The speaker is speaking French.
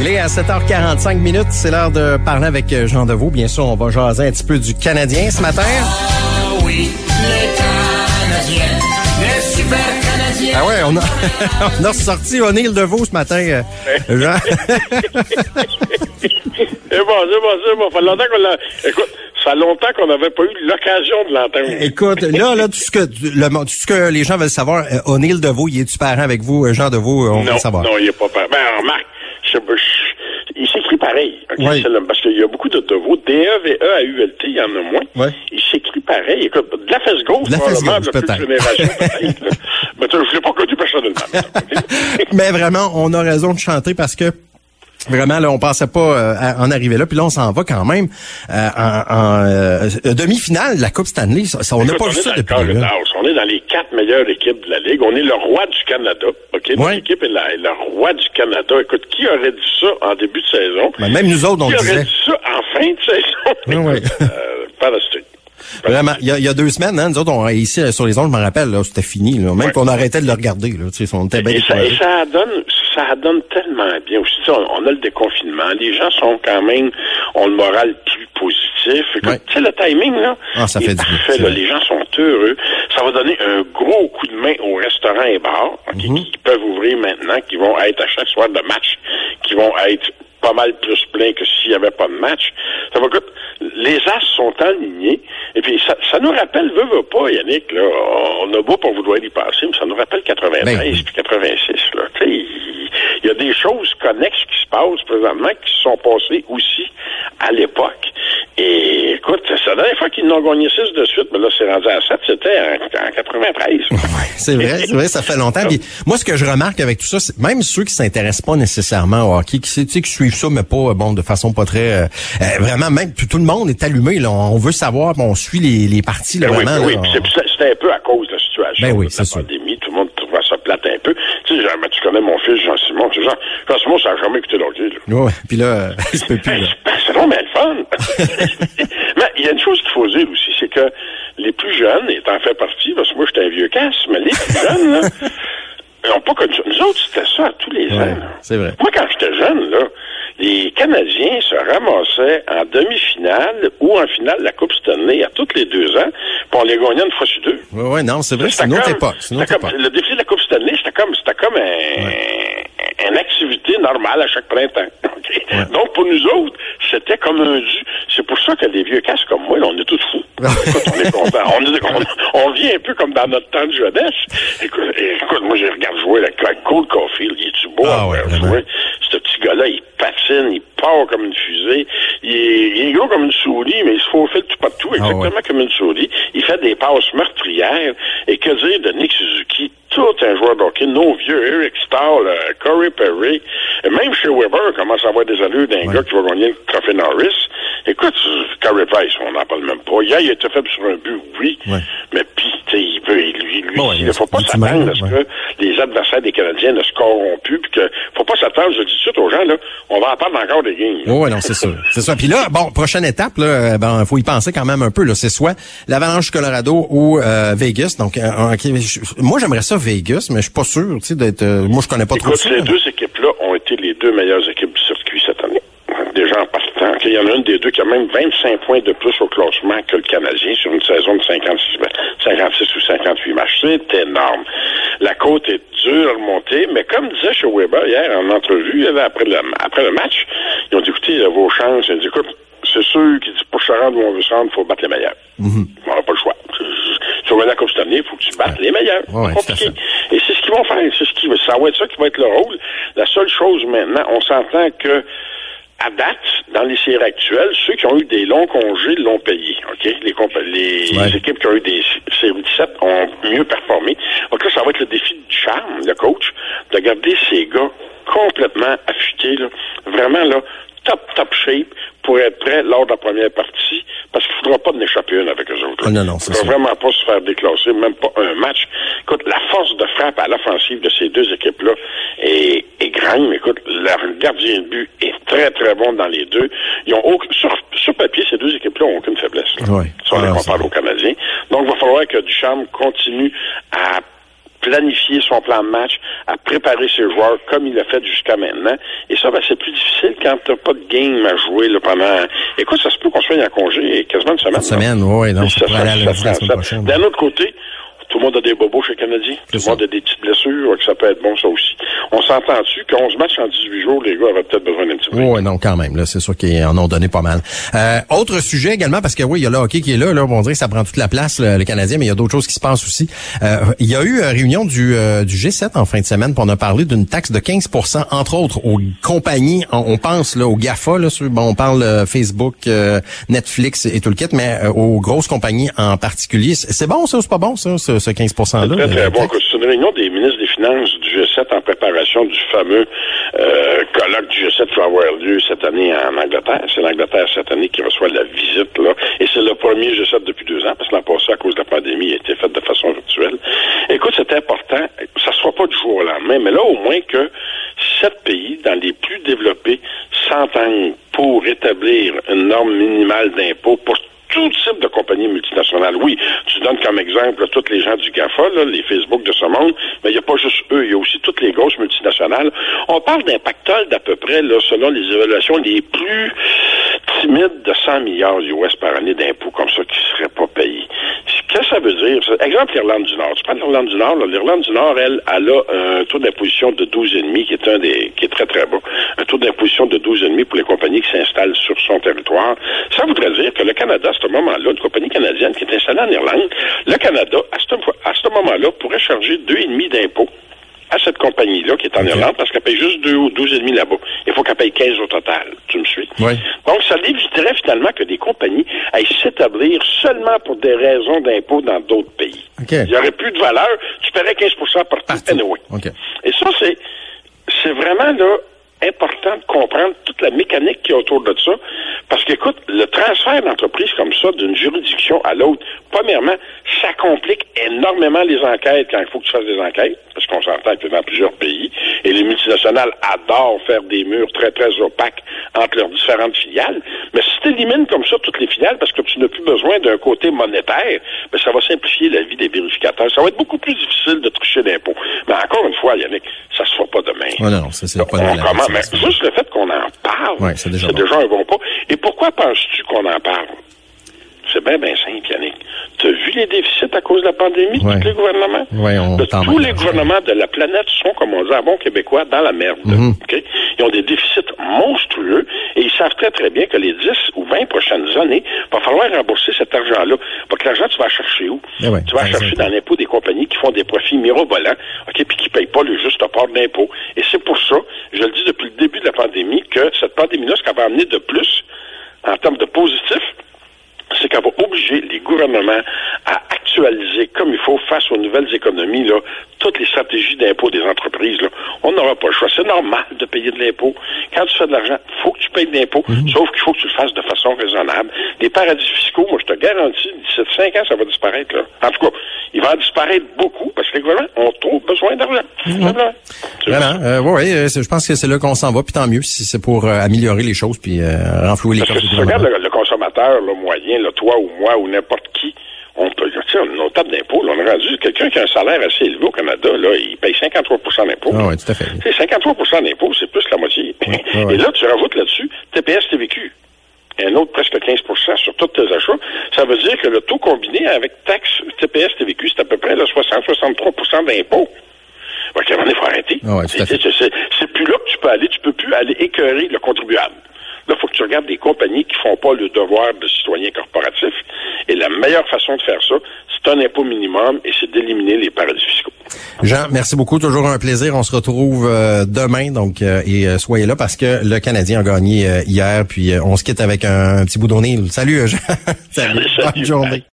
Il est à 7h45 minutes. C'est l'heure de parler avec euh, Jean Deveau. Bien sûr, on va jaser un petit peu du Canadien ce matin. Ah oui, les Canadiens, les super Canadiens. Ah ouais, on a, on a ressorti O'Neill Deveau ce matin. euh, Jean. C'est bon, c'est bon, c'est bon. Ça fait longtemps qu'on l'a. Écoute, ça fait longtemps qu'on n'avait pas eu l'occasion de l'entendre. Écoute, là, là, tout ce que le, monde- tout ce que les gens veulent savoir, euh, O'Neill Deveau, il est-tu parent avec vous, Jean Deveau, on veut non, savoir. non, il n'est pas pareil. Ben, remarque, je- je- il s'écrit pareil. Oui. parce qu'il y a beaucoup de devots. D-E-V-E à ULT, il y en a moins. Il s'écrit pareil. Écoute, de la fesse gauche, De la fesse gauche, de peut-être. Mais je l'ai pas connu personnellement. Mais vraiment, on a raison de chanter parce que Vraiment, là, on pensait pas euh, à- en arriver là, puis là, on s'en va quand même euh, en, en, euh, demi-finale de la Coupe Stanley. Ça, ça, on n'a pas vu est ça depuis là. On est dans les quatre meilleures équipes de la Ligue. On est le roi du Canada. OK? Ouais. équipe est, la- est le roi du Canada. Écoute, qui aurait dit ça en début de saison? Ben, même nous autres, on qui le aurait disait. dit ça en fin de saison? Oui, oui. Écoute, euh, fantastique. Vraiment, il y, a, il y a deux semaines, hein, nous autres, on, ici, euh, sur les ondes, je me rappelle, là, c'était fini. Là, même Ouais. qu'on arrêtait de le regarder. Là, tu sais, on était bien Et ça, et ça donne, ça donne tellement bien aussi. On, on a le déconfinement. Les gens sont quand même, ont le moral plus positif. Ouais. Tu sais, le timing, là, Ah, ça est fait du bien, parfait, là. Les gens sont heureux. Ça va donner un gros coup de main aux restaurants et bars Mhm. qui peuvent ouvrir maintenant, qui vont être à chaque soir de match, qui vont être pas mal plus pleins que s'il n'y avait pas de match. Ça va, les as sont alignés. Et puis, ça, ça nous rappelle, veut, veut pas, Yannick, là, on a beau pour vouloir y passer, mais ça nous rappelle 93 Ben puis 86, là. Il y a des choses connexes qui se passent présentement qui se sont passées aussi à l'époque. Et écoute, c'est la dernière fois qu'ils n'ont gagné 6 de suite, mais là, c'est rendu à 7, c'était en, en 93. C'est vrai, c'est vrai, ça fait longtemps. Puis moi, ce que je remarque avec tout ça, c'est même ceux qui s'intéressent pas nécessairement au hockey, qui, tu sais, qui suivent ça, mais pas euh, bon de façon pas très euh, euh, vraiment. Même tout, tout le monde est allumé. Là, on veut savoir, on suit les, les parties là, Ben oui, vraiment. ben oui, c'est- un peu à cause de la situation Ben oui, c'est sûr. pandémie. Tout le monde trouvait ça plate un peu. Tu sais, genre, ben, tu connais mon Jean, Jean-Simon, ça n'a jamais écouté l'hockey. là. Ouais, puis là, il se peut plus. Ben, là. c'est- vraiment le fun. mais il y a une chose qu'il faut dire aussi, c'est que les plus jeunes, et t'en fais partie, parce que moi, j'étais un vieux casse, mais les plus jeunes, là, ils n'ont pas connu ça. Nous autres, c'était ça tous les Ouais, ans. là. c'est vrai. Moi, quand j'étais jeune, là, les Canadiens se ramassaient en demi-finale ou en finale de la Coupe Stanley à tous les deux ans, puis on les gagnait une fois sur deux. Ouais, ouais, non, c'est vrai, c'est une autre époque. Une autre comme-. Le défi de la Coupe Stanley, c'était comme, c'était comme un, une activité normale à chaque printemps. Donc, pour nous autres, c'était comme un dû. C'est pour ça que les vieux casques comme moi, là, on est tous fous. Écoute, on est contents. On, est- on- on vit un peu comme dans notre temps de jeunesse. Écoute, écoute, moi, je regarde jouer le Cole Caulfield. Il est-tu beau? Ah ouais, jouer? Ce petit gars-là, il il part comme une fusée. Il est, il est gros comme une souris, mais il se faufile tout partout, exactement Ah ouais. comme une souris. Il fait des passes meurtrières. Et que dire de Nick Suzuki? Tout un joueur de hockey, nos vieux, Eric Stahl, Corey Perry, et même chez Weber, commence à avoir des allures d'un gars qui va gagner le trophée Norris. Écoute, Corey Price, on n'en parle même pas. Hier, il a été fait sur un but, oui, Ouais. mais sais, il veut, lui, lui, Bon, il ne faut pas s'attendre à ce ouais. que les adversaires des Canadiens ne scoreront plus, puis que faut pas s'attendre, je dis tout de suite aux gens, là, on va en perdre encore des games. ouais, non, c'est sûr. C'est ça. Puis là, bon, prochaine étape, là, euh, ben, faut y penser quand même un peu. Là, c'est soit l'Avalanche Colorado ou euh, Vegas. Donc, euh, moi, j'aimerais ça Vegas, mais je suis pas sûr, tu sais, d'être. euh, moi, je connais pas trop Écoute, ça. ces deux équipes-là ont été les deux meilleures équipes du circuit cette année. Déjà en partant. OK, Il y en a une des deux qui a même 25 points de plus au classement que le Canadien sur une saison de 56, 56 ou 58 matchs. C'est énorme. La côte est dure à remonter, mais comme disait chez Weber hier en entrevue, après, le, après le match, ils ont dit, écoutez, vos chances, ils ont dit, écoute, c'est sûr qu'il dit, pour se rendre où on veut se rendre, il faut battre les meilleurs. On n'a pas le choix. Tu vas gagner la Coupe cette année, il faut que tu battes les meilleurs. Ouais, compliqué. Et c'est ce qu'ils vont faire. C'est ce qui, ça va être ça qui va être le rôle. La seule chose maintenant, on s'entend que à date, dans les séries actuelles, ceux qui ont eu des longs congés l'ont payé. OK? Les, les Ouais. équipes qui ont eu des séries 17 ont mieux performé. Donc là, ça va être le défi du charme, le coach, de garder ces gars complètement affûtés, là. vraiment là, top, top shape pour être prêt lors de la première partie, parce qu'il ne faudra pas de n'échapper une avec eux autres. Ah, non, non, Il ne faudra vraiment pas se faire déclasser, même pas un match. Écoute, la force de frappe à l'offensive de ces deux équipes-là est, est grande. Écoute, leur gardien de but est très, très bon dans les deux. Ils ont aucun- sur, sur papier, ces deux équipes-là n'ont aucune faiblesse. là. Ouais. Si on les compare aux Canadiens. Donc, il va falloir que Duchamp continue à planifier son plan de match, à préparer ses joueurs comme il l'a fait jusqu'à maintenant. Et ça, ben, c'est plus difficile quand tu pas de game à jouer là, pendant... Écoute, ça se peut qu'on soit en congé quasiment une semaine. Une semaine, oui, non, ça, ça. D'un autre côté, tout le monde a des bobos chez le Canadien. Tout le monde a des petites blessures, que ça peut être bon, ça aussi. On s'entend dessus qu'on se matchs en 18 jours, les gars auraient peut-être besoin d'un petit peu. Oui, non, quand même. Là, c'est sûr qu'ils en ont donné pas mal. Euh, autre sujet également, parce que oui, il y a le hockey qui est là. Là, on dirait que ça prend toute la place, le, Canadien, mais il y a d'autres choses qui se passent aussi. Euh, il y a eu une réunion du, euh, du G7 en fin de semaine, pour on a parlé d'une taxe de 15% entre autres, aux compagnies. On, pense là, aux GAFA, là, bon, on parle euh, Facebook, euh, Netflix et tout le kit, mais aux grosses compagnies en particulier. C'est bon, ça, ou c'est pas bon, ça, ce, ce 15 %-là? très, très bon. C'est une réunion des ministres des Finances du G7 en préparation du fameux euh, colloque du G7 qui va avoir lieu cette année en Angleterre. C'est l'Angleterre cette année qui reçoit la visite, là. Et c'est le premier G7 depuis deux ans, parce que l'an passé, à cause de la pandémie, il a été fait de façon virtuelle. Écoute, c'est important. Ça se voit pas du jour au lendemain, mais là, au moins que sept pays, dans les plus développés, s'entendent pour établir une norme minimale d'impôt pour tout type de compagnies multinationales. Oui, tu donnes comme exemple tous les gens du GAFA, là, les Facebook de ce monde, mais il n'y a pas juste eux, il y a aussi toutes les grosses multinationales. On parle d'un pactole d'à peu près, là, selon les évaluations les plus timides, de 100 milliards US par année d'impôts comme ça qui ne seraient pas payés. Qu'est-ce que ça veut dire? Exemple, l'Irlande du Nord. Tu prends l'Irlande du Nord, l'Irlande du Nord, elle, elle a un taux d'imposition de 12,5 qui est un des, qui est très, très bas. Un taux d'imposition de 12,5 pour les compagnies qui s'installent sur son territoire. Ça voudrait dire que le Canada, à ce moment-là, une compagnie canadienne qui est installée en Irlande, le Canada, à ce, à ce moment-là, pourrait charger 2,5 d'impôts à cette compagnie-là qui est en Irlande parce qu'elle paye juste 2 ou 12,5 là-bas. Il faut qu'elle paye 15 au total. Tu me suis? Oui. Donc, ça éviterait finalement que des compagnies aillent s'établir seulement pour des raisons d'impôt dans d'autres pays. Il n'y aurait plus de valeur. Tu paierais 15 partout, partout. anyway. Et ça, c'est, c'est vraiment là, important de comprendre toute la mécanique qui est autour de ça. Parce qu'écoute, le transfert d'entreprise comme ça, d'une juridiction à l'autre, premièrement, ça complique énormément les enquêtes quand il faut que tu fasses des enquêtes, parce qu'on s'entend que dans plusieurs pays, et les multinationales adorent faire des murs très, très opaques entre leurs différentes filiales. Mais si tu élimines comme ça toutes les filiales, parce que tu n'as plus besoin d'un côté monétaire, ben, ça va simplifier la vie des vérificateurs. Ça va être beaucoup plus difficile de tricher d'impôts. Mais encore une fois, Yannick, ça se fera pas demain. Oh non, ça, c'est pas mais juste le fait qu'on en parle, c'est déjà, déjà, un bon pas. Et pourquoi penses-tu qu'on en parle? C'est bien, bien simple, Yannick. Les déficits à cause de la pandémie, tous les gouvernements? Oui, on Tous les gouvernements de la planète sont, comme on dit à bon québécois, dans la merde. Mhm. Ils ont des déficits monstrueux et ils savent très, très bien que les 10 ou 20 prochaines années, il va falloir rembourser cet argent-là. Parce que l'argent, tu vas chercher où? Eh tu vas chercher dans l'impôt des compagnies qui font des profits mirobolants, OK, puis qui ne payent pas le juste part d'impôt. Et c'est pour ça, je le dis depuis le début de la pandémie, que cette pandémie-là, ce qu'elle va amener de plus, en termes de positif, c'est qu'elle va obliger les gouvernements à actualiser comme il faut face aux nouvelles économies, là, toutes les stratégies d'impôt des entreprises. Là. On n'aura pas le choix. C'est normal de payer de l'impôt. Quand tu fais de l'argent, il faut que tu payes de l'impôt, mhm. sauf qu'il faut que tu le fasses de façon raisonnable. Les paradis fiscaux, moi, je te garantis, d'ici 5 ans, ça va disparaître. Là. En tout cas, il va en disparaître beaucoup parce que les gouvernements ont trop besoin d'argent. Mhm. Voilà. Euh, oui, je pense que c'est là qu'on s'en va, puis tant mieux si c'est pour euh, améliorer les choses puis euh, renflouer les coffres. Si le, consommateur le moyen, là, toi ou moi ou n'importe qui, on peut, tu sais, nos tables d'impôts, on a rendu quelqu'un qui a un salaire assez élevé au Canada, là, il paye 53 d'impôts. Ah oui, tout à fait. C'est 53% d'impôts, c'est plus que la moitié. Et là, tu rajoutes là-dessus TPS TVQ. Et un autre presque 15% sur tous tes achats. Ça veut dire que le taux combiné avec taxe TPS TVQ, c'est à peu près 60-63 d'impôts. Un moment il faut arrêter. Ah c'est plus là que tu peux aller. Tu peux plus aller écœurer le contribuable. Là, il faut que tu regardes des compagnies qui font pas le devoir de citoyen corporatif. Et la meilleure façon de faire ça, c'est un impôt minimum et c'est d'éliminer les paradis fiscaux. Jean, merci beaucoup. Toujours un plaisir. On se retrouve euh, demain, donc euh, et euh, soyez là parce que le Canadien a gagné hier. Puis on se quitte avec un, petit bout d'onnée. Salut, Jean. Salut. Bonne journée.